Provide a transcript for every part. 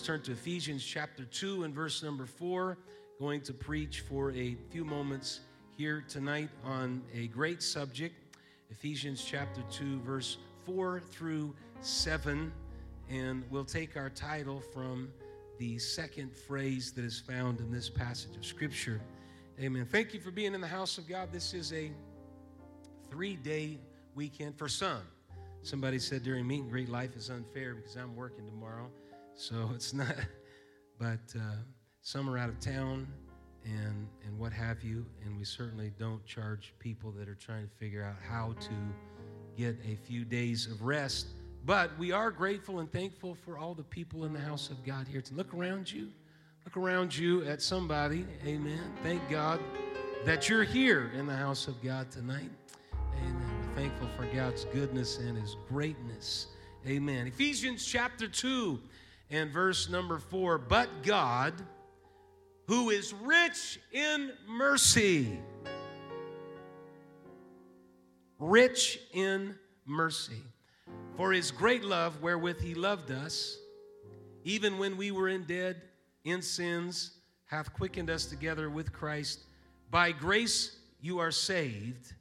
turn to Ephesians chapter 2 and verse number 4. Going to preach for a few moments here tonight on a great subject. Ephesians chapter 2, verse 4 through 7. And we'll take our title from the second phrase that is found in this passage of Scripture. Amen. Thank you for being in the house of God. This is a three day weekend for some. Somebody said during meet and greet, life is unfair because I'm working tomorrow. So it's not, but uh, some are out of town and, and what have you. And we certainly don't charge people that are trying to figure out how to get a few days of rest. But we are grateful and thankful for all the people in the house of God here. To look around you, look around you at somebody. Amen. Thank God that you're here in the house of God tonight. Amen. We're thankful for God's goodness and His greatness. Amen. Ephesians chapter 2 and verse number 4 But God, who is rich in mercy, rich in mercy, for his great love wherewith he loved us, even when we were in dead in sins, hath quickened us together with Christ. By grace you are saved,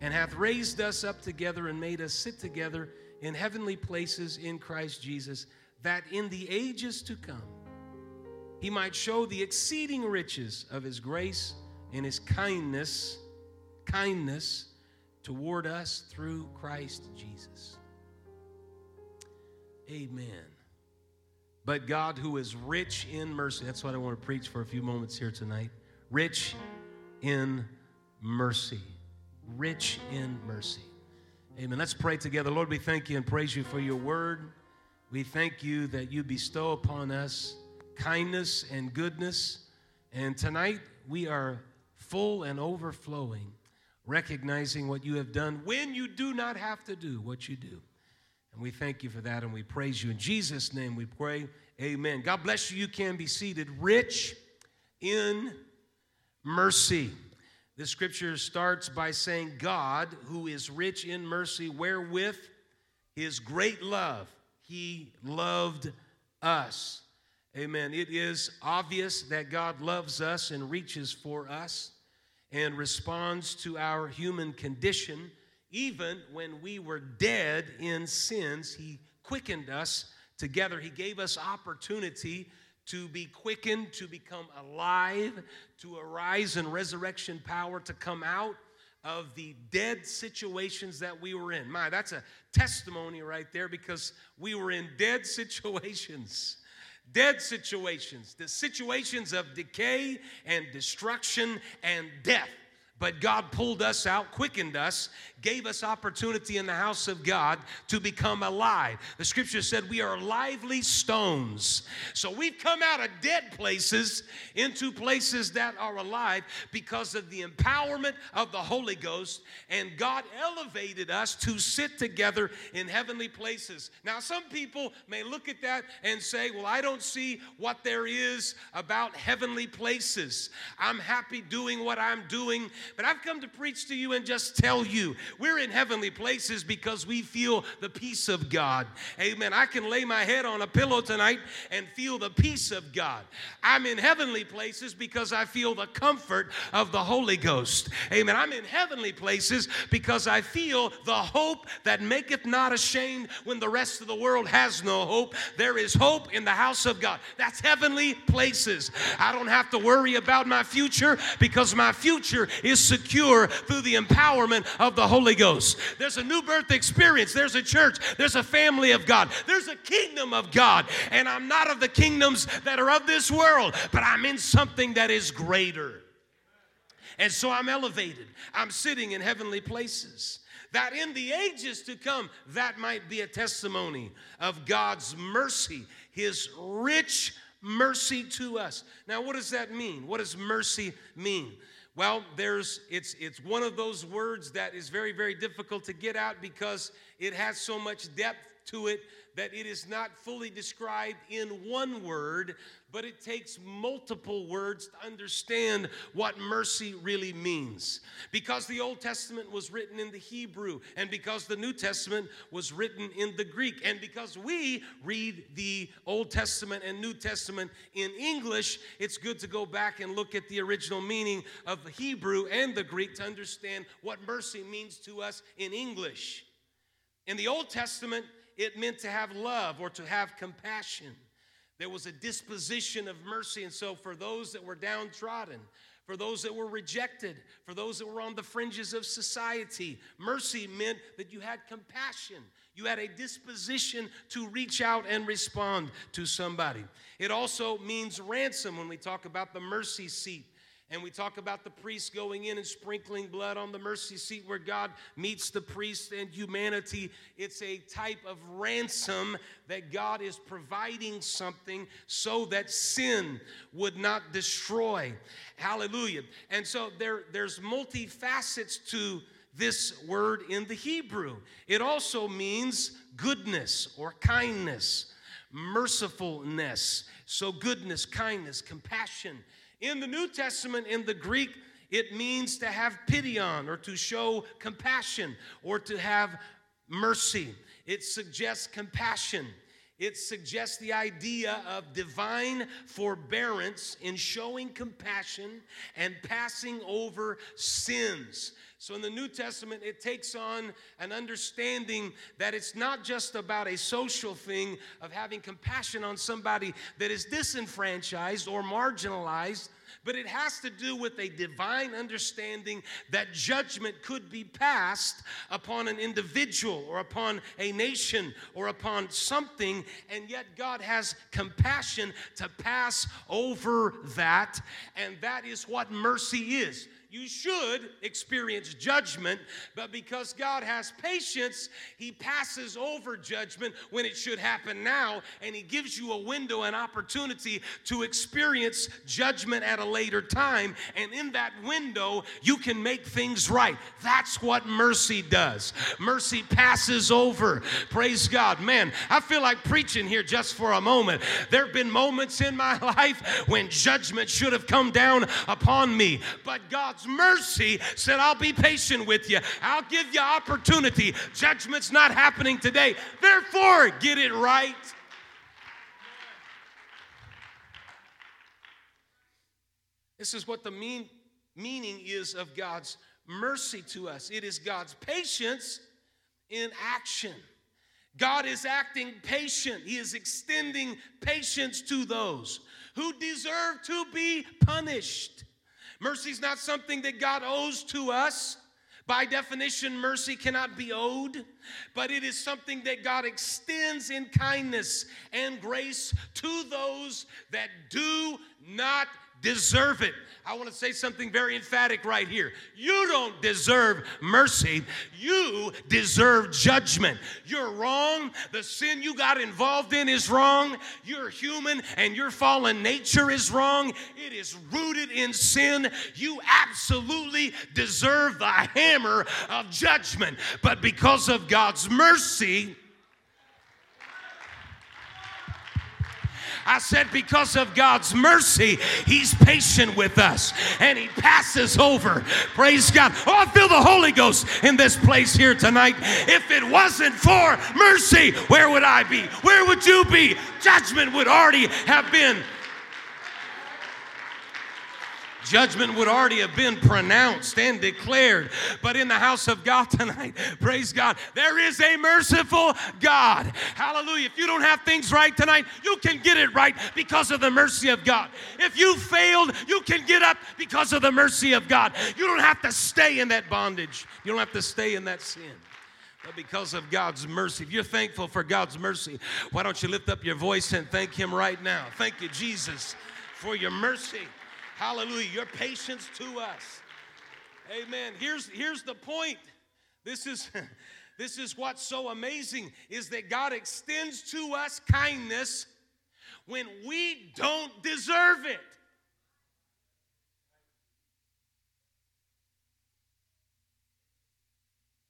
and hath raised us up together and made us sit together in heavenly places in Christ Jesus that in the ages to come he might show the exceeding riches of his grace and his kindness, kindness toward us through Christ Jesus. Amen. But God, who is rich in mercy, that's what I want to preach for a few moments here tonight. Rich in mercy. Rich in mercy. Amen. Let's pray together. Lord, we thank you and praise you for your word. We thank you that you bestow upon us kindness and goodness. And tonight we are full and overflowing, recognizing what you have done when you do not have to do what you do. And we thank you for that and we praise you. In Jesus' name we pray. Amen. God bless you. You can be seated. Rich in mercy. The scripture starts by saying, God, who is rich in mercy, wherewith his great love he loved us. Amen. It is obvious that God loves us and reaches for us and responds to our human condition. Even when we were dead in sins, He quickened us together. He gave us opportunity to be quickened, to become alive, to arise in resurrection power, to come out of the dead situations that we were in. My, that's a testimony right there because we were in dead situations. Dead situations, the situations of decay and destruction and death. But God pulled us out, quickened us, gave us opportunity in the house of God to become alive. The scripture said we are lively stones. So we've come out of dead places into places that are alive because of the empowerment of the Holy Ghost, and God elevated us to sit together in heavenly places. Now, some people may look at that and say, Well, I don't see what there is about heavenly places. I'm happy doing what I'm doing but I've come to preach to you and just tell you we're in heavenly places because we feel the peace of God. Amen. I can lay my head on a pillow tonight and feel the peace of God. I'm in heavenly places because I feel the comfort of the Holy Ghost. Amen. I'm in heavenly places because I feel the hope that maketh not ashamed when the rest of the world has no hope. There is hope in the house of God. That's heavenly places. I don't have to worry about my future because my future is is secure through the empowerment of the Holy Ghost. There's a new birth experience. There's a church. There's a family of God. There's a kingdom of God. And I'm not of the kingdoms that are of this world, but I'm in something that is greater. And so I'm elevated. I'm sitting in heavenly places. That in the ages to come, that might be a testimony of God's mercy, His rich mercy to us. Now, what does that mean? What does mercy mean? Well, there's it's it's one of those words that is very very difficult to get out because it has so much depth to it that it is not fully described in one word, but it takes multiple words to understand what mercy really means. Because the Old Testament was written in the Hebrew, and because the New Testament was written in the Greek, and because we read the Old Testament and New Testament in English, it's good to go back and look at the original meaning of the Hebrew and the Greek to understand what mercy means to us in English. In the Old Testament, it meant to have love or to have compassion. There was a disposition of mercy. And so, for those that were downtrodden, for those that were rejected, for those that were on the fringes of society, mercy meant that you had compassion. You had a disposition to reach out and respond to somebody. It also means ransom when we talk about the mercy seat and we talk about the priest going in and sprinkling blood on the mercy seat where God meets the priest and humanity. It's a type of ransom that God is providing something so that sin would not destroy. Hallelujah. And so there, there's multifacets to this word in the Hebrew. It also means goodness or kindness, mercifulness. So, goodness, kindness, compassion in the New Testament, in the Greek, it means to have pity on or to show compassion or to have mercy. It suggests compassion. It suggests the idea of divine forbearance in showing compassion and passing over sins. So in the New Testament, it takes on an understanding that it's not just about a social thing of having compassion on somebody that is disenfranchised or marginalized, but it has to do with a divine understanding that judgment could be passed upon an individual or upon a nation or upon something, and yet God has compassion to pass over that, and that is what mercy is you should experience judgment, but because God has patience, He passes over judgment when it should happen now, and He gives you a window an opportunity to experience judgment at a later time. And in that window, you can make things right. That's what mercy does. Mercy passes over. Praise God. Man, I feel like preaching here just for a moment. There have been moments in my life when judgment should have come down upon me, but God's mercy said, I'll be patient with you. I'll give you opportunity. Judgment's not happening today. Therefore, get it right. This is what the mean, meaning is of God's mercy to us. It is God's patience in action. God is acting patient. He is extending patience to those who deserve to be punished. Mercy is not something that God owes to us. By definition, mercy cannot be owed, but it is something that God extends in kindness and grace to those that do not deserve it. I want to say something very emphatic right here. You don't deserve mercy, you deserve judgment. You're wrong. The sin you got involved in is wrong. You're human and your fallen nature is wrong. It is rooted in sin. You absolutely deserve the hammer of judgment. But because of God's mercy, I said, because of God's mercy, He's patient with us and He passes over. Praise God. Oh, I feel the Holy Ghost in this place here tonight. If it wasn't for mercy, where would I be? Where would you be? Judgment would already have been Judgment would already have been pronounced and declared. But in the house of God tonight, praise God, there is a merciful God. Hallelujah. If you don't have things right tonight, you can get it right because of the mercy of God. If you failed, you can get up because of the mercy of God. You don't have to stay in that bondage, you don't have to stay in that sin. But because of God's mercy, if you're thankful for God's mercy, why don't you lift up your voice and thank Him right now? Thank you, Jesus, for your mercy. Hallelujah. Your patience to us. Amen. Here's, here's the point. This is, this is what's so amazing is that God extends to us kindness when we don't deserve it.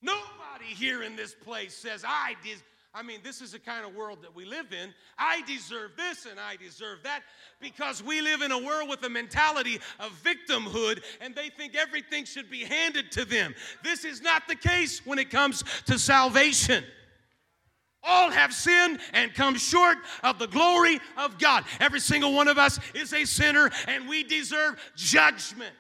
Nobody here in this place says, I, des- I mean, this is the kind of world that we live in. I deserve this and I deserve that because we live in a world with a mentality of victimhood and they think everything should be handed to them. This is not the case when it comes to salvation. All have sinned and come short of the glory of God. Every single one of us is a sinner and we deserve judgment.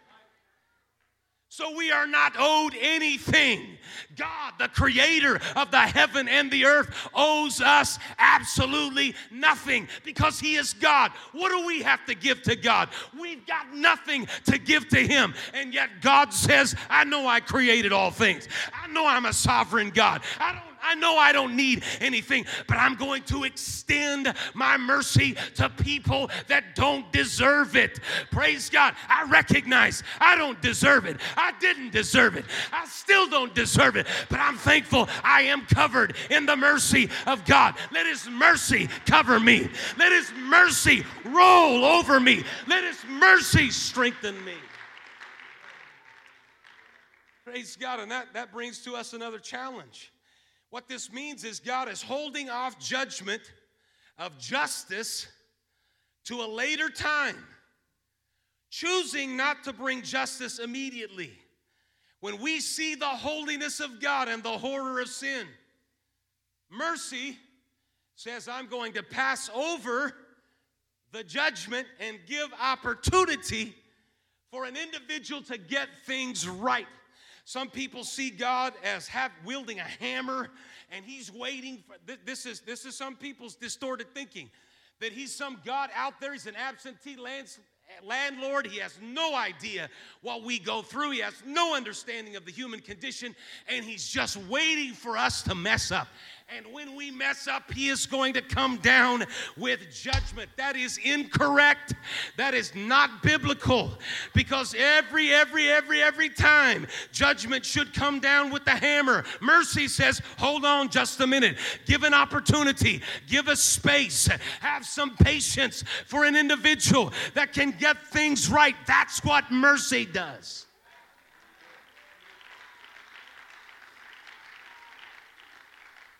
So we are not owed anything. God, the creator of the heaven and the earth, owes us absolutely nothing because he is God. What do we have to give to God? We've got nothing to give to him. And yet God says, I know I created all things. I know I'm a sovereign God. I don't I know I don't need anything, but I'm going to extend my mercy to people that don't deserve it. Praise God. I recognize I don't deserve it. I didn't deserve it. I still don't deserve it, but I'm thankful I am covered in the mercy of God. Let His mercy cover me. Let His mercy roll over me. Let His mercy strengthen me. Praise God. And that, that brings to us another challenge. What this means is God is holding off judgment of justice to a later time, choosing not to bring justice immediately. When we see the holiness of God and the horror of sin, mercy says, I'm going to pass over the judgment and give opportunity for an individual to get things right. Some people see God as wielding a hammer and he's waiting for this is this is some people's distorted thinking that he's some God out there, he's an absentee lands, landlord. He has no idea what we go through. He has no understanding of the human condition, and he's just waiting for us to mess up. And when we mess up, He is going to come down with judgment. That is incorrect. That is not biblical. Because every, every, every, every time judgment should come down with the hammer. Mercy says, hold on just a minute. Give an opportunity. Give a space. Have some patience for an individual that can get things right. That's what mercy does.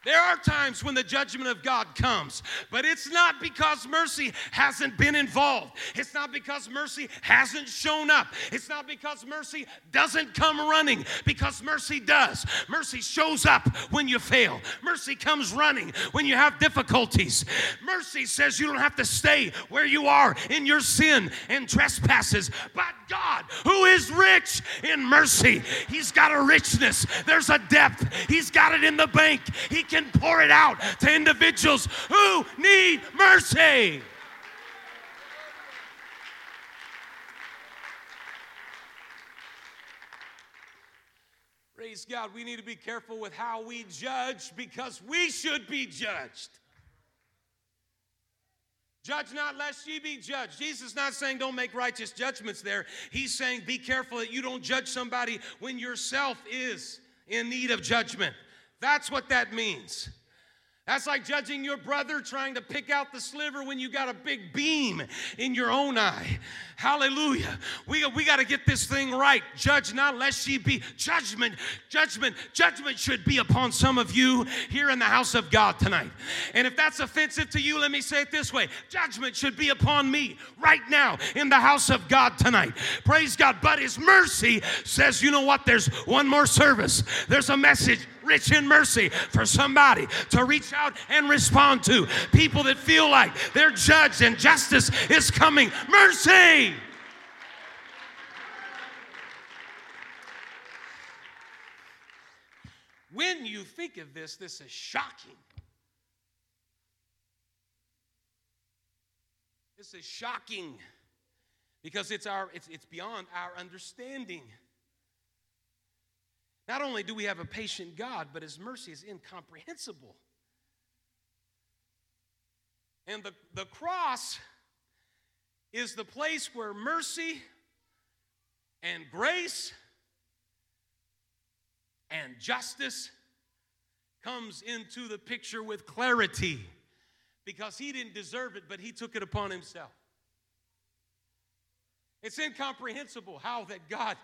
There are times when the judgment of God comes, but it's not because mercy hasn't been involved. It's not because mercy hasn't shown up. It's not because mercy doesn't come running, because mercy does. Mercy shows up when you fail, mercy comes running when you have difficulties. Mercy says you don't have to stay where you are in your sin and trespasses, but God, who is rich in mercy, He's got a richness, there's a depth, He's got it in the bank. He can pour it out to individuals who need mercy. Praise God. We need to be careful with how we judge because we should be judged. Judge not lest ye be judged. Jesus is not saying don't make righteous judgments there. He's saying be careful that you don't judge somebody when yourself is in need of judgment. That's what that means. That's like judging your brother trying to pick out the sliver when you got a big beam in your own eye. Hallelujah. We, we got to get this thing right. Judge not lest ye be judgment. Judgment. Judgment should be upon some of you here in the house of God tonight. And if that's offensive to you, let me say it this way judgment should be upon me right now in the house of God tonight. Praise God. But His mercy says, you know what? There's one more service, there's a message rich in mercy for somebody to reach out and respond to. People that feel like they're judged and justice is coming. Mercy! When you think of this, this is shocking. This is shocking because it's, our, it's, it's beyond our understanding. Not only do we have a patient God, but His mercy is incomprehensible. And the, the cross is the place where mercy and grace and justice comes into the picture with clarity because he didn't deserve it, but he took it upon himself. It's incomprehensible how that God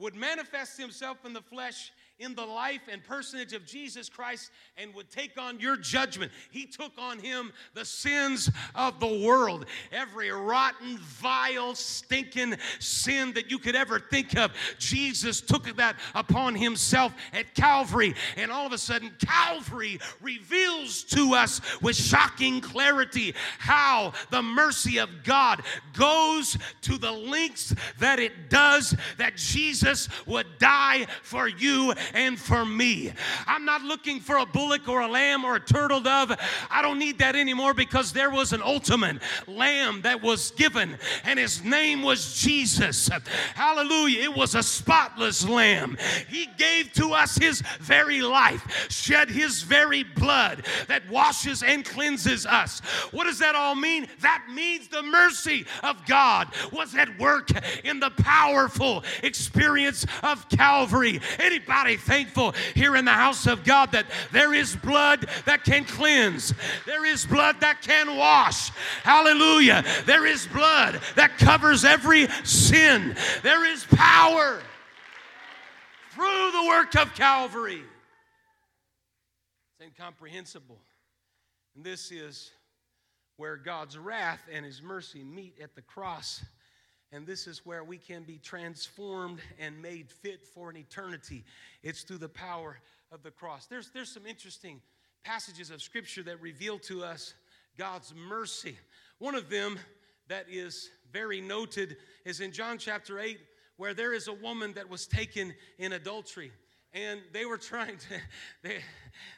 would manifest himself in the flesh in the life and personage of Jesus Christ and would take on your judgment. He took on him the sins of the world. Every rotten, vile, stinking sin that you could ever think of, Jesus took that upon himself at Calvary. And all of a sudden, Calvary reveals to us with shocking clarity how the mercy of God goes to the lengths that it does, that Jesus would die for you and for me. I'm not looking for a bullock or a lamb or a turtle dove. I don't need that anymore because there was an ultimate lamb that was given, and his name was Jesus. Hallelujah. It was a spotless lamb. He gave to us his very life, shed his very blood that washes and cleanses us. What does that all mean? That means the mercy of God was at work in the powerful experience of Calvary. Anybody thankful here in the house of God that there is blood that can cleanse, there is blood that can wash. Hallelujah. There is blood that covers every sin. There is power through the work of Calvary. It's incomprehensible. And this is where God's wrath and his mercy meet at the cross. And this is where we can be transformed and made fit for an eternity. It's through the power of the cross. There's, there's some interesting passages of scripture that reveal to us God's mercy. One of them that is very noted is in John chapter 8, where there is a woman that was taken in adultery and they were trying to they,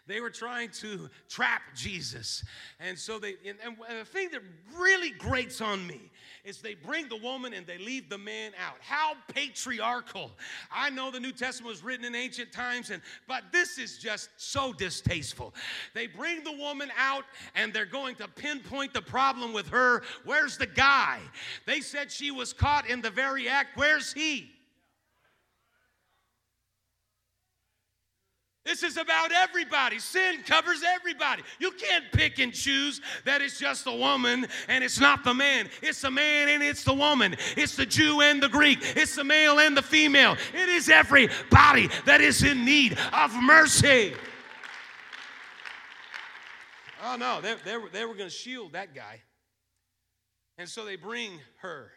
they were trying to trap jesus. And so they and, and the thing that really grates on me is they bring the woman and they leave the man out. How patriarchal. I know the new testament was written in ancient times and but this is just so distasteful. They bring the woman out and they're going to pinpoint the problem with her. Where's the guy? They said she was caught in the very act. Where's he This is about everybody. Sin covers everybody. You can't pick and choose that it's just the woman and it's not the man. It's the man and it's the woman. It's the Jew and the Greek. It's the male and the female. It is everybody that is in need of mercy. Oh, no, they, they they were going to shield that guy. And so they bring her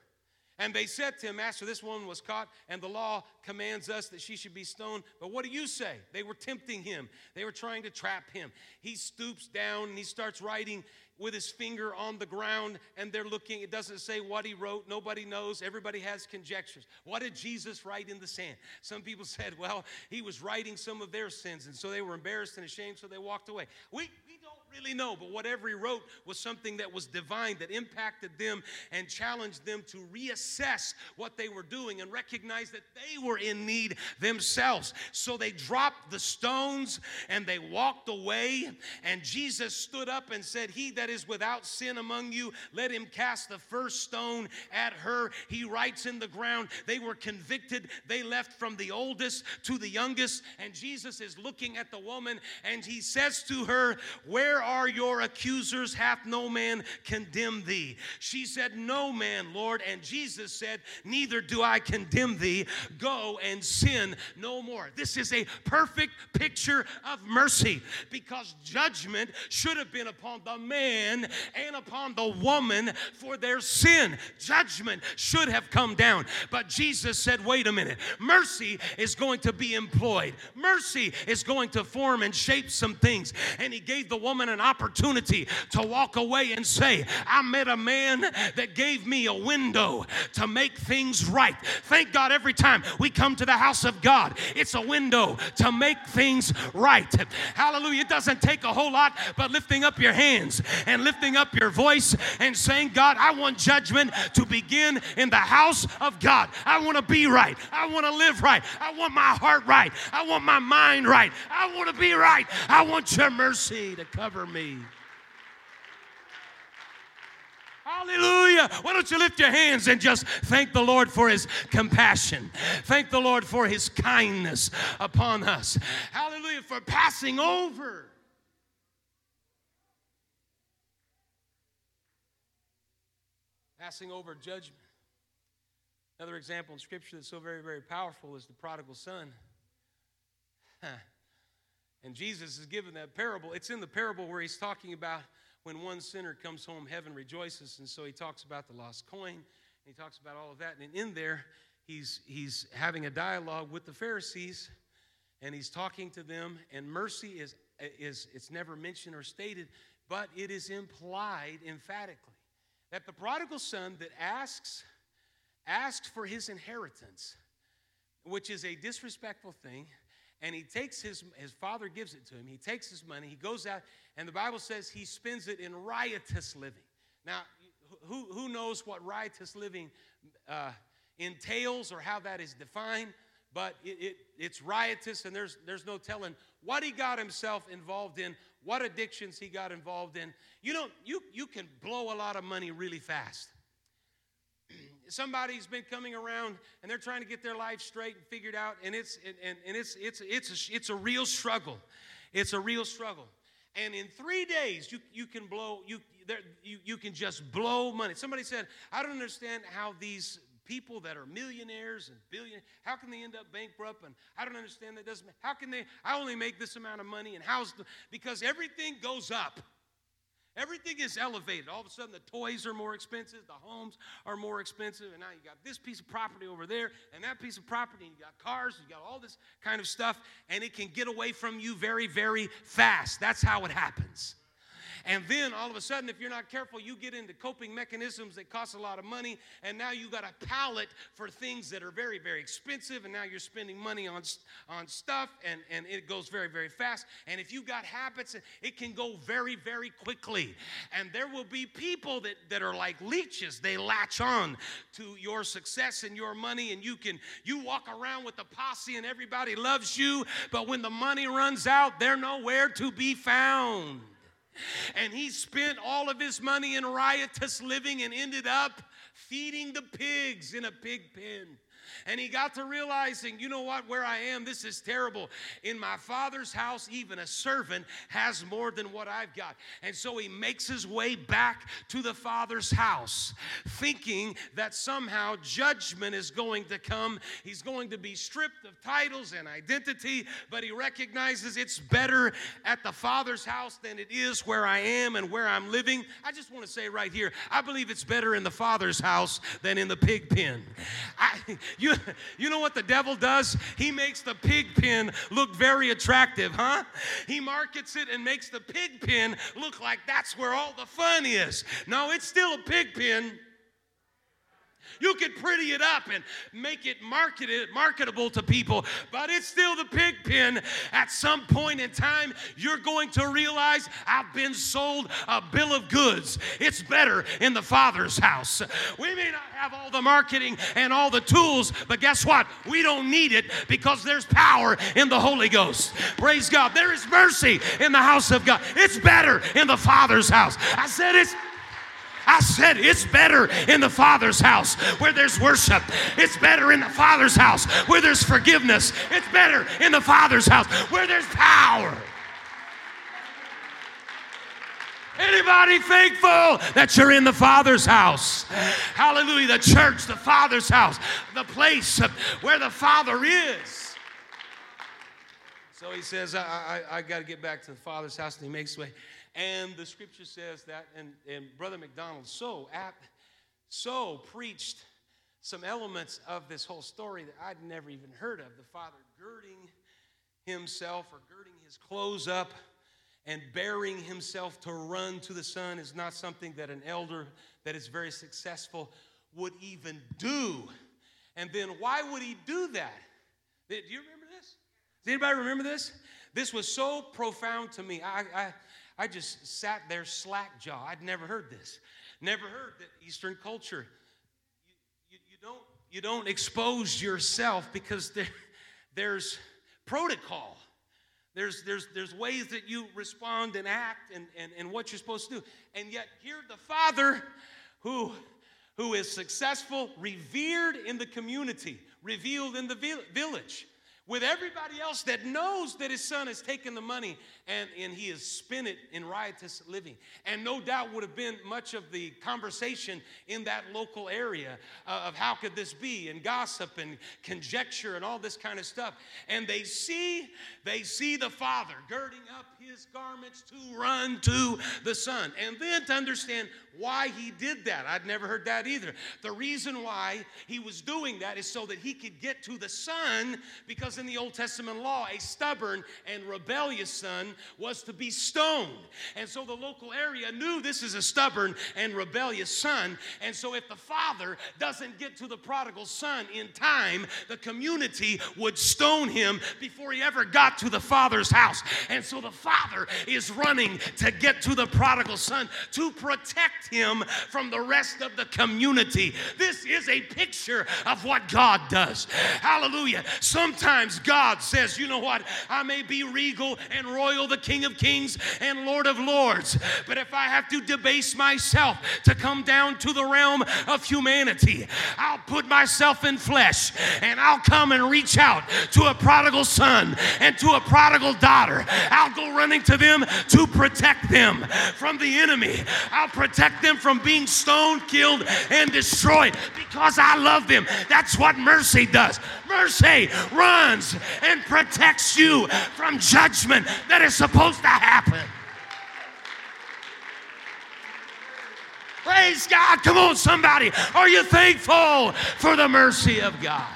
and they said to him, Master, this woman was caught, and the law commands us that she should be stoned. But what do you say? They were tempting him, they were trying to trap him. He stoops down and he starts writing with his finger on the ground, and they're looking. It doesn't say what he wrote. Nobody knows. Everybody has conjectures. What did Jesus write in the sand? Some people said, well, he was writing some of their sins, and so they were embarrassed and ashamed, so they walked away. We, we really know, but whatever he wrote was something that was divine, that impacted them and challenged them to reassess what they were doing and recognize that they were in need themselves. So they dropped the stones and they walked away. And Jesus stood up and said, He that is without sin among you, let him cast the first stone at her. He writes in the ground, they were convicted. They left from the oldest to the youngest. And Jesus is looking at the woman and he says to her, Where are your accusers? Hath no man condemned thee? She said, No man, Lord. And Jesus said, Neither do I condemn thee. Go and sin no more. This is a perfect picture of mercy because judgment should have been upon the man and upon the woman for their sin. Judgment should have come down. But Jesus said, Wait a minute. Mercy is going to be employed, mercy is going to form and shape some things. And He gave the woman an opportunity to walk away and say, I met a man that gave me a window to make things right. Thank God every time we come to the house of God, it's a window to make things right. Hallelujah. It doesn't take a whole lot but lifting up your hands and lifting up your voice and saying, God, I want judgment to begin in the house of God. I want to be right. I want to live right. I want my heart right. I want my mind right. I want to be right. I want your mercy to cover me. Hallelujah. Why don't you lift your hands and just thank the Lord for his compassion? Thank the Lord for his kindness upon us. Hallelujah. For passing over. Passing over judgment. Another example in Scripture that's so very, very powerful is the prodigal son. And Jesus is given that parable. It's in the parable where he's talking about when one sinner comes home, heaven rejoices. And so he talks about the lost coin. he talks about all of that. And in there, he's, he's having a dialogue with the Pharisees and he's talking to them. And mercy is, is it's never mentioned or stated, but it is implied emphatically that the prodigal son that asks asks for his inheritance, which is a disrespectful thing, and he takes his his father gives it to him. He takes his money, he goes out, and the Bible says he spends it in riotous living. Now, who who knows what riotous living uh, entails or how that is defined? But it, it, it's riotous, and there's there's no telling what he got himself involved in, what addictions he got involved in. You know, you you can blow a lot of money really fast somebody's been coming around and they're trying to get their life straight and figured out and it's and, and it's it's it's a, it's a real struggle. It's a real struggle. And in three days you you can blow you there you, you can just blow money. Somebody said i don't understand how these people that are millionaires and billionaires how can they end up bankrupt? And i don't understand that. Doesn't how can they i only make this amount of money and how's the because everything goes up Everything is elevated. All of a sudden, the toys are more expensive, the homes are more expensive, and now you got this piece of property over there, and that piece of property, and you got cars, you got all this kind of stuff, and it can get away from you very, very fast. That's how it happens. And then all of a sudden, if you're not careful, you get into coping mechanisms that cost a lot of money. And now you've got a palate for things that are very, very expensive. And now you're spending money on, on stuff and, and it goes very, very fast. And if you've got habits, it can go very, very quickly. And there will be people that, that are like leeches. They latch on to your success and your money. And you can, you walk around with a posse and everybody loves you. But when the money runs out, they're nowhere to be found. And he spent all of his money in riotous living and ended up feeding the pigs in a pig pen. And he got to realizing, you know what, where I am, this is terrible. In my father's house, even a servant has more than what I've got. And so he makes his way back to the father's house, thinking that somehow judgment is going to come. He's going to be stripped of titles and identity, but he recognizes it's better at the father's house than it is where I am and where I'm living. I just want to say right here, I believe it's better in the father's house than in the pig pen. I, you, you know what the devil does? He makes the pig pen look very attractive, huh? He markets it and makes the pig pen look like that's where all the fun is. No, it's still a pig pen. You could pretty it up and make it marketed, marketable to people, but it's still the pig pen. At some point in time, you're going to realize I've been sold a bill of goods. It's better in the Father's house. We may not have all the marketing and all the tools, but guess what? We don't need it because there's power in the Holy Ghost. Praise God. There is mercy in the house of God. It's better in the Father's house. I said it's I said it's better in the Father's house where there's worship. It's better in the Father's house where there's forgiveness. It's better in the Father's house where there's power. Anybody thankful that you're in the Father's house? Hallelujah. The church, the Father's house, the place where the Father is. So he says, I, I, I got to get back to the Father's house, and he makes way. And the scripture says that, and, and Brother McDonald so so preached some elements of this whole story that I'd never even heard of. The father girding himself or girding his clothes up and bearing himself to run to the son is not something that an elder that is very successful would even do. And then why would he do that? Do you remember this? Does anybody remember this? This was so profound to me. I, I, I just sat there slack jaw. I'd never heard this. Never heard that Eastern culture. You, you, you don't, you don't expose yourself because there, there's protocol. There's, there's, there's ways that you respond and act and, and, and what you're supposed to do. And yet, here the Father who, who is successful, revered in the community, revealed in the village, with everybody else that knows that his son has taken the money and, and he has spent it in riotous living. And no doubt would have been much of the conversation in that local area uh, of how could this be and gossip and conjecture and all this kind of stuff. And they see, they see the father girding up his garments to run to the son. And then to understand why he did that. I'd never heard that either. The reason why he was doing that is so that he could get to the son because in the Old Testament law, a stubborn and rebellious son was to be stoned. And so the local area knew this is a stubborn and rebellious son. And so if the father doesn't get to the prodigal son in time, the community would stone him before he ever got to the father's house. And so the father is running to get to the prodigal son to protect him from the rest of the community. This is a picture of what God does. Hallelujah. Sometimes Sometimes God says, you know what? I may be regal and royal, the King of Kings and Lord of Lords, but if I have to debase myself to come down to the realm of humanity, I'll put myself in flesh and I'll come and reach out to a prodigal son and to a prodigal daughter. I'll go running to them to protect them from the enemy. I'll protect them from being stoned, killed, and destroyed because I love them. That's what mercy does. Mercy runs and protects you from judgment that is supposed to happen. Praise God. Come on, somebody. Are you thankful for the mercy of God?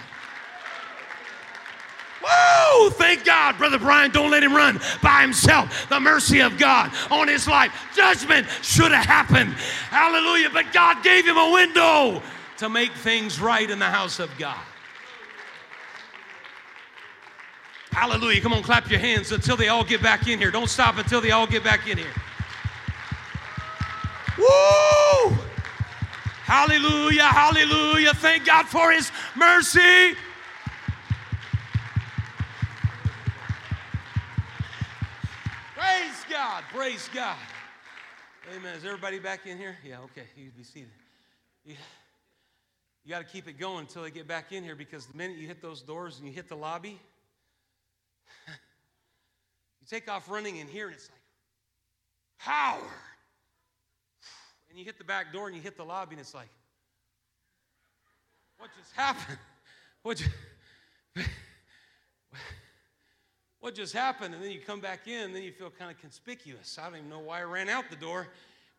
Woo! Thank God, Brother Brian. Don't let him run by himself. The mercy of God on his life. Judgment should have happened. Hallelujah. But God gave him a window to make things right in the house of God. Hallelujah. Come on, clap your hands until they all get back in here. Don't stop until they all get back in here. Woo! Hallelujah, hallelujah. Thank God for His mercy. God, praise God. Amen. Is everybody back in here? Yeah, okay. You be seated. You, you got to keep it going until they get back in here because the minute you hit those doors and you hit the lobby, you take off running in here and it's like power. And you hit the back door and you hit the lobby and it's like, what just happened? What just, what just happened? And then you come back in and then you feel kind of conspicuous. I don't even know why I ran out the door.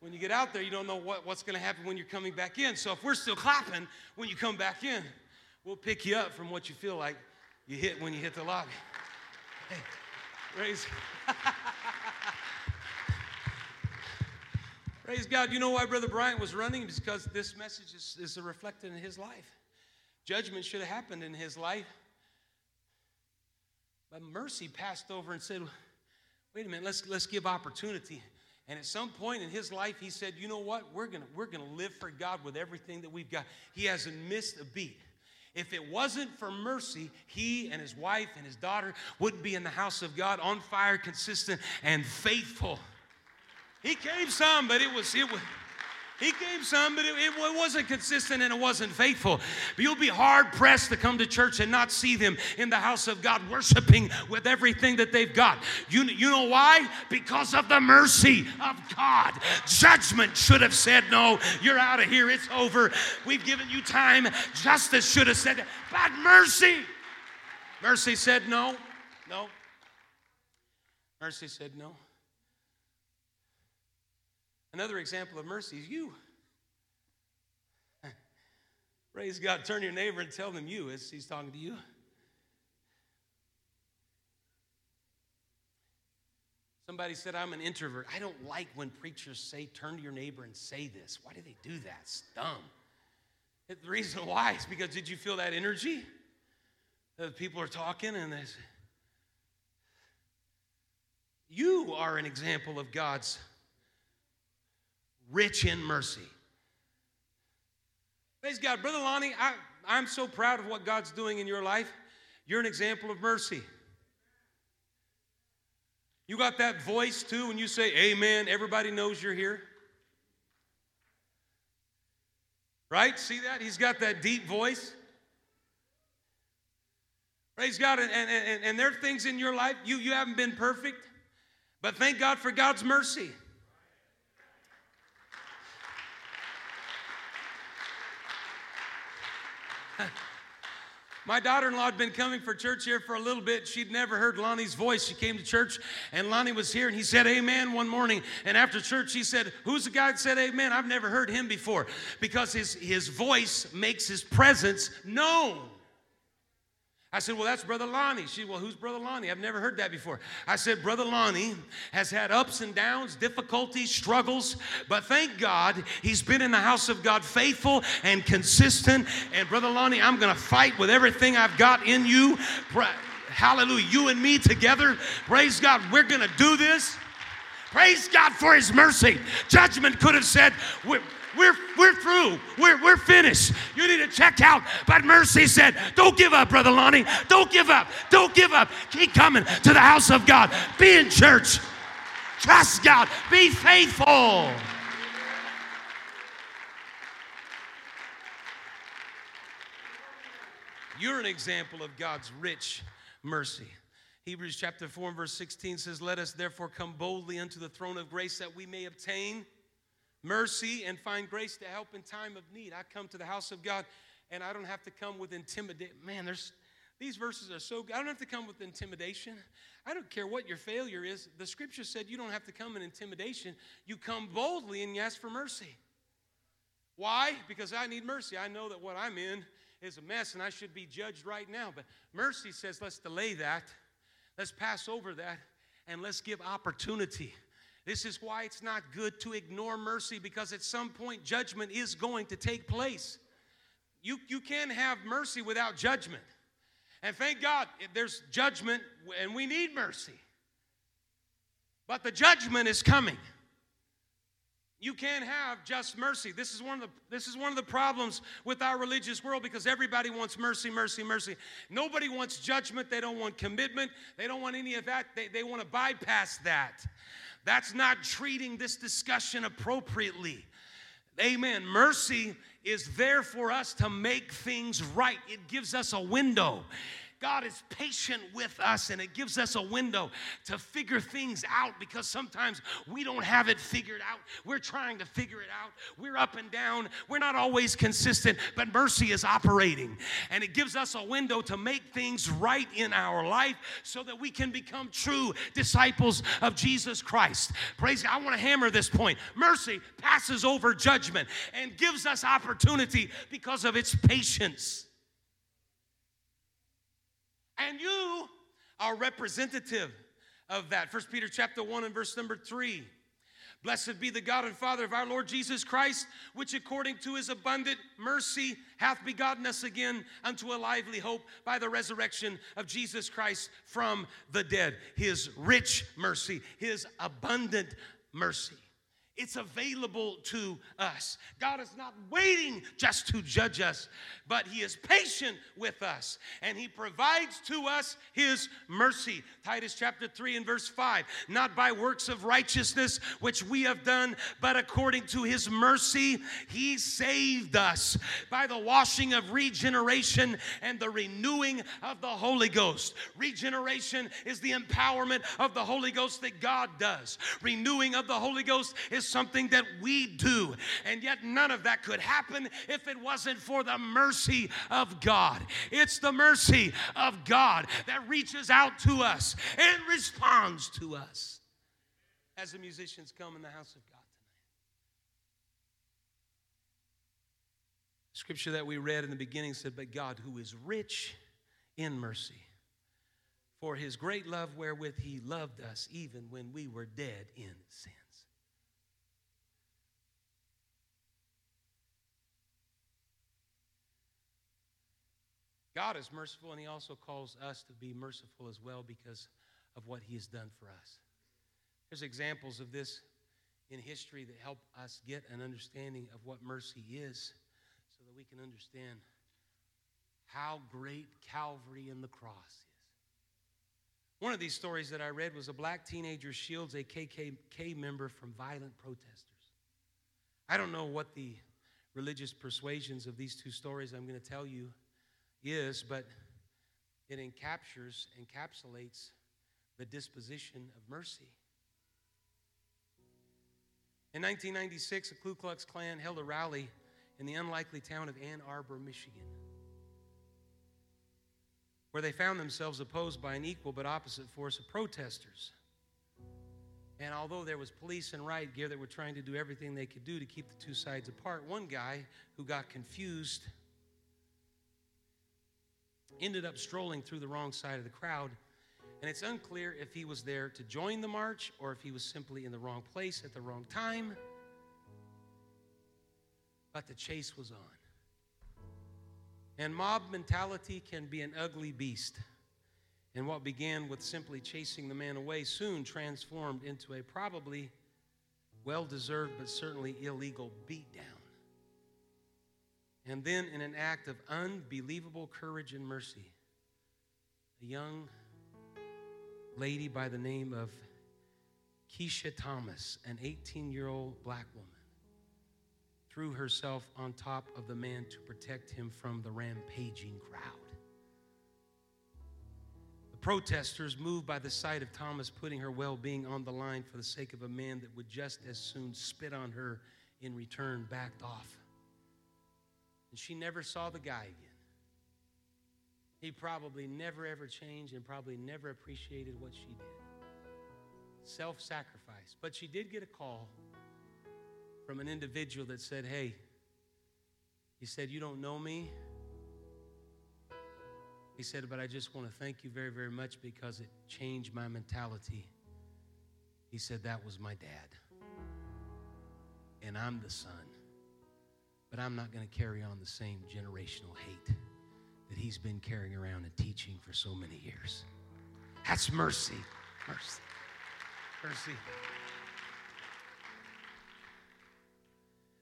When you get out there, you don't know what, what's going to happen when you're coming back in. So if we're still clapping when you come back in, we'll pick you up from what you feel like you hit when you hit the lobby. Hey. Praise. Praise God. You know why Brother Bryant was running? Because this message is, is reflected in his life. Judgment should have happened in his life. But mercy passed over and said, wait a minute, let's, let's give opportunity. And at some point in his life, he said, you know what? We're going we're going to live for God with everything that we've got. He hasn't missed a beat. If it wasn't for mercy, he and his wife and his daughter wouldn't be in the house of God on fire, consistent, and faithful. He gave some, but it was, it was, he gave some, but it, it, wasn't consistent and it wasn't faithful. But you'll be hard pressed to come to church and not see them in the house of God worshiping with everything that they've got. You, you know why? Because of the mercy of God. Judgment should have said, No, you're out of here, it's over. We've given you time. Justice should have said. But mercy, mercy said, No, no. Mercy said, No. Another example of mercy is you. Praise God. Turn your neighbor and tell them you as he's talking to you. Somebody said, I'm an introvert. I don't like when preachers say, turn to your neighbor and say this. Why do they do that? It's dumb. The reason why is because did you feel that energy? That people are talking and they say, you are an example of God's rich in mercy. Praise God. Brother Lonnie, I, I'm so proud of what God's doing in your life. You're an example of mercy. You got that voice too when you say amen, everybody knows you're here. Right? See that? He's got that deep voice. Praise God. And, and, and, and there are things in your life, you, you haven't been perfect, but thank God for God's mercy. My daughter in law had been coming for church here for a little bit. She'd never heard Lonnie's voice. She came to church, and Lonnie was here, and he said, Amen, one morning. And after church, he said, Who's the guy that said Amen? I've never heard him before because his, his voice makes his presence known. I said, Well, that's Brother Lonnie. She, said, Well, who's Brother Lonnie? I've never heard that before. I said, Brother Lonnie has had ups and downs, difficulties, struggles, but thank God he's been in the house of God faithful and consistent. And Brother Lonnie, I'm going to fight with everything I've got in you. Hallelujah. You and me together. Praise God. We're going to do this. Praise God for his mercy. Judgment could have said, we're, we're through. We're, we're finished. You need to check out. But mercy said, Don't give up, Brother Lonnie. Don't give up. Don't give up. Keep coming to the house of God. Be in church. Trust God. Be faithful. You're an example of God's rich mercy. Hebrews chapter 4 and verse 16 says, Let us therefore come boldly unto the throne of grace that we may obtain mercy and find grace to help in time of need. I come to the house of God and I don't have to come with intimidation. Man, there's these verses are so good. I don't have to come with intimidation. I don't care what your failure is. The scripture said you don't have to come in intimidation. You come boldly and you ask for mercy. Why? Because I need mercy. I know that what I'm in is a mess and I should be judged right now. But mercy says let's delay that, let's pass over that, and let's give opportunity this is why it's not good to ignore mercy because at some point judgment is going to take place. You, you can't have mercy without judgment. And thank God there's judgment and we need mercy. But the judgment is coming. You can't have just mercy. This is one of the this is one of the problems with our religious world because everybody wants mercy, mercy, mercy. Nobody wants judgment. They don't want commitment. They don't want any of that. They, they want to bypass that. That's not treating this discussion appropriately. Amen. Mercy is there for us to make things right. It gives us a window. God is patient with us and it gives us a window to figure things out because sometimes we don't have it figured out. We're trying to figure it out. We're up and down. We're not always consistent, but mercy is operating and it gives us a window to make things right in our life so that we can become true disciples of Jesus Christ. Praise God. I want to hammer this point. Mercy passes over judgment and gives us opportunity because of its patience. And you are representative of that. First Peter chapter 1 and verse number 3. Blessed be the God and Father of our Lord Jesus Christ, which according to his abundant mercy hath begotten us again unto a lively hope by the resurrection of Jesus Christ from the dead. His rich mercy, his abundant mercy. It's available to us. God is not waiting just to judge us, but He is patient with us and He provides to us His mercy. Titus chapter 3 and verse 5 Not by works of righteousness which we have done, but according to His mercy, He saved us by the washing of regeneration and the renewing of the Holy Ghost. Regeneration is the empowerment of the Holy Ghost that God does, renewing of the Holy Ghost is something that we do. And yet, none of that could happen if it wasn't for the mercy of God. It's the mercy of God that reaches out to us and responds to us as the musicians come in the house of God tonight. Scripture that we read in the beginning said, But God, who is rich in mercy, for his great love wherewith he loved us, even when we were dead in sin. God is merciful, and He also calls us to be merciful as well because of what He has done for us. There's examples of this in history that help us get an understanding of what mercy is so that we can understand how great Calvary and the cross is. One of these stories that I read was a black teenager shields a KKK member from violent protesters. I don't know what the religious persuasions of these two stories I'm going to tell you is, but it encaptures, encapsulates the disposition of mercy. In 1996, a Ku Klux Klan held a rally in the unlikely town of Ann Arbor, Michigan, where they found themselves opposed by an equal but opposite force of protesters. And although there was police and riot gear that were trying to do everything they could do to keep the two sides apart, one guy who got confused ended up strolling through the wrong side of the crowd. And it's unclear if he was there to join the march or if he was simply in the wrong place at the wrong time. But the chase was on. And mob mentality can be an ugly beast. And what began with simply chasing the man away soon transformed into a probably well deserved but certainly illegal beatdown. And then, in an act of unbelievable courage and mercy, a young lady by the name of Keshia Thomas, an 18 year old black woman, threw herself on top of the man to protect him from the rampaging crowd. The protesters, moved by the sight of Thomas putting her well being on the line for the sake of a man that would just as soon spit on her in return, backed off. And she never saw the guy again. He probably never ever changed and probably never appreciated what she did. Self sacrifice. But she did get a call from an individual that said, Hey, he said, You don't know me. He said, But I just want to thank you very, very much because it changed my mentality. He said, That was my dad. And I'm the son but I'm not going to carry on the same generational hate that he's been carrying around and teaching for so many years. That's mercy. Mercy. Mercy.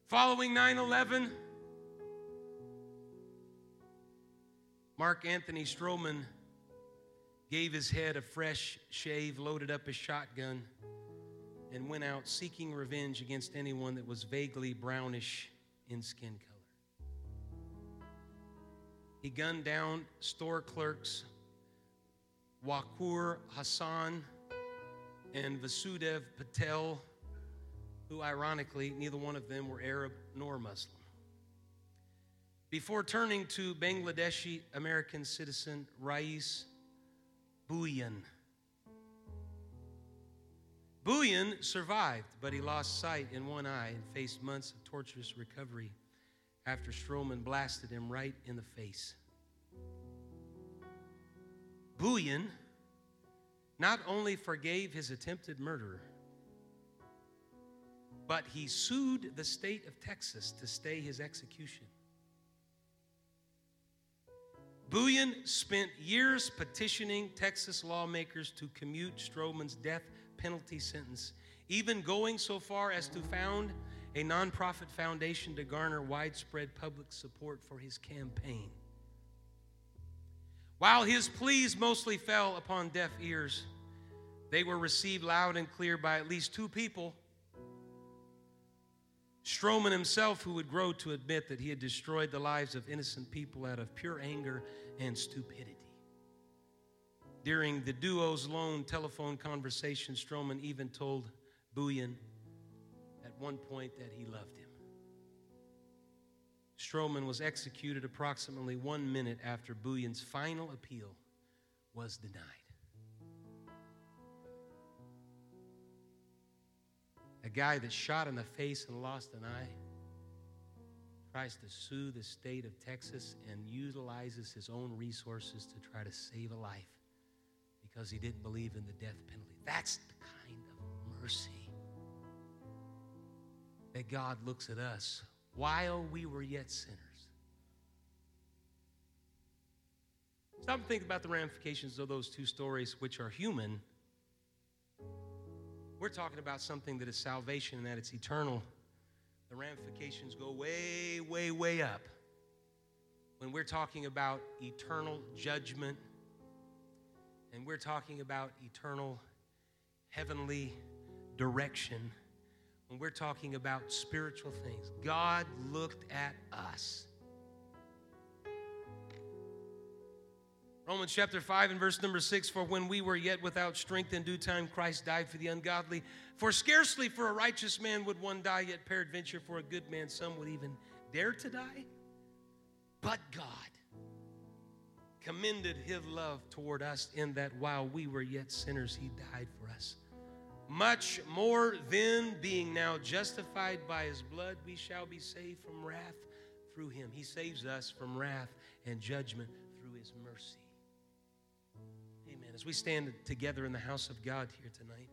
Following 9 11, Mark Anthony Stroman gave his head a fresh shave, loaded up his shotgun, and went out seeking revenge against anyone that was vaguely brownish in skin color. He gunned down store clerks Waqar Hassan and Vasudev Patel, who ironically, neither one of them were Arab nor Muslim. Before turning to Bangladeshi American citizen Rais Bhuiyan. Bhuiyan survived, but he lost sight in one eye and faced months of torturous recovery after Stroman blasted him right in the face. Bhuiyan not only forgave his attempted murderer, but he sued the state of Texas to stay his execution. Bhuiyan spent years petitioning Texas lawmakers to commute Stroman's death penalty sentence, even going so far as to found a nonprofit foundation to garner widespread public support for his campaign. While his pleas mostly fell upon deaf ears, they were received loud and clear by at least two people. Stroman himself, who would grow to admit that he had destroyed the lives of innocent people out of pure anger and stupidity. During the duo's lone telephone conversation, Stroman even told Bhuiyan at one point that he loved him. Stroman was executed approximately one minute after Bhuiyan's final appeal was denied. A guy that shot in the face and lost an eye tries to sue the state of Texas and utilizes his own resources to try to save a life because he didn't believe in the death penalty. That's the kind of mercy that God looks at us while we were yet sinners. Stop and think about the ramifications of those two stories, which are human. We're talking about something that is salvation and that it's eternal. The ramifications go way, way, way up. When we're talking about eternal judgment and we're talking about eternal heavenly direction, when we're talking about spiritual things, God looked at us. Romans chapter 5 and verse number 6 For when we were yet without strength, in due time Christ died for the ungodly. For scarcely for a righteous man would one die, yet peradventure for a good man some would even dare to die. But God commended his love toward us in that while we were yet sinners, he died for us. Much more then, being now justified by his blood, we shall be saved from wrath through him. He saves us from wrath and judgment through his mercy. As we stand together in the house of God here tonight,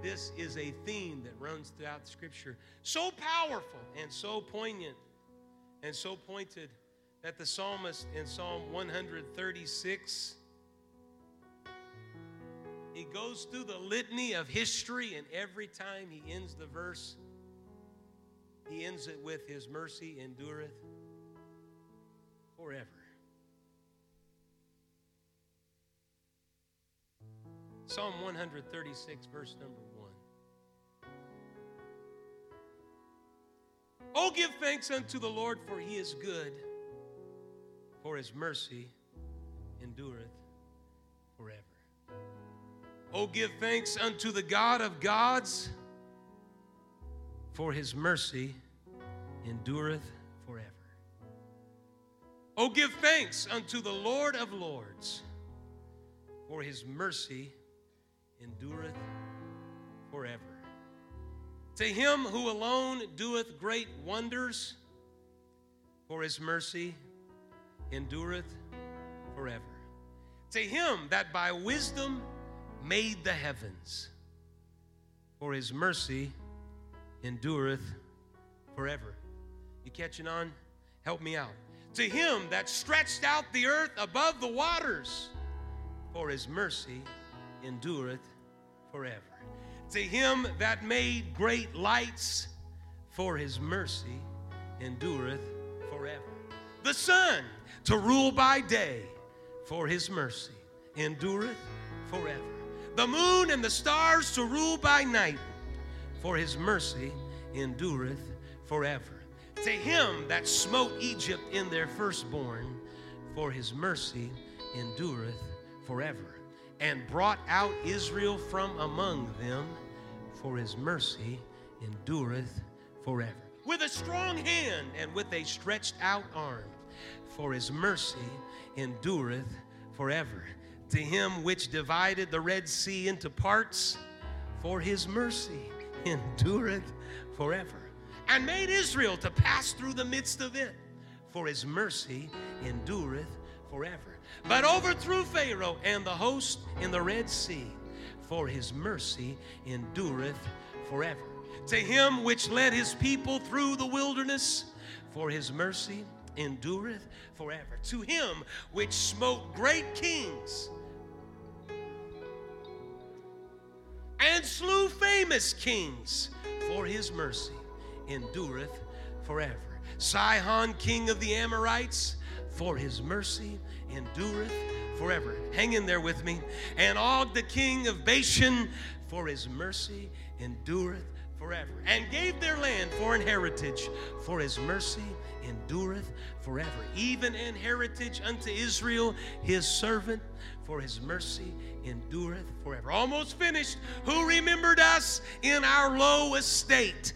this is a theme that runs throughout Scripture. So powerful and so poignant and so pointed that the psalmist in Psalm 136 he goes through the litany of history, and every time he ends the verse, he ends it with His mercy endureth forever. Psalm 136, verse number 1. Oh, give thanks unto the Lord, for he is good, for his mercy endureth forever. Oh, give thanks unto the God of gods, for his mercy endureth forever. Oh, give thanks unto the Lord of lords, for his mercy endureth forever. To him who alone doeth great wonders, for his mercy endureth forever. To him that by wisdom made the heavens, for his mercy endureth forever. You catching on? Help me out. To him that stretched out the earth above the waters, for his mercy endureth forever. To him that made great lights, for his mercy endureth forever. The sun to rule by day, for his mercy endureth forever. The moon and the stars to rule by night, for his mercy endureth forever. To him that smote Egypt in their firstborn, for his mercy endureth forever and brought out Israel from among them, for his mercy endureth forever. With a strong hand and with a stretched out arm, for his mercy endureth forever. To him which divided the Red Sea into parts, for his mercy endureth forever. And made Israel to pass through the midst of it, for his mercy endureth forever but overthrew Pharaoh and the host in the Red Sea, for his mercy endureth forever. To him which led his people through the wilderness, for his mercy endureth forever. To him which smote great kings and slew famous kings, for his mercy endureth forever. Sihon, king of the Amorites, for his mercy endureth forever. Hang in there with me. And Og, the king of Bashan, for his mercy endureth forever. And gave their land for an heritage, for his mercy endureth forever. Even an heritage unto Israel, his servant, for his mercy endureth forever. Almost finished. Who remembered us in our low estate?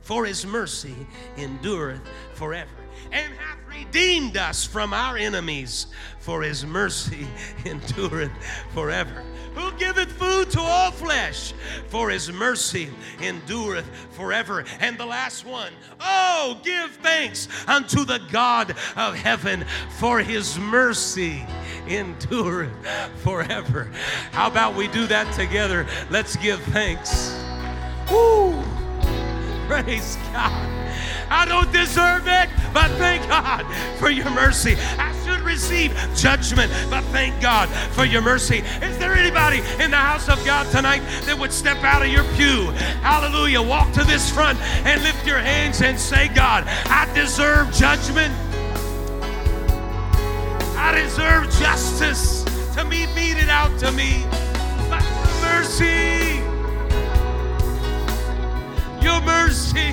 For his mercy endureth forever and hath redeemed us from our enemies, for his mercy endureth forever. Who giveth food to all flesh, for his mercy endureth forever. And the last one, oh, give thanks unto the God of heaven, for his mercy endureth forever. How about we do that together? Let's give thanks. Woo! Praise God. I don't deserve it, but thank God for your mercy. I should receive judgment, but thank God for your mercy. Is there anybody in the house of God tonight that would step out of your pew? Hallelujah. Walk to this front and lift your hands and say, God, I deserve judgment. I deserve justice to be meted out to me. But mercy, your mercy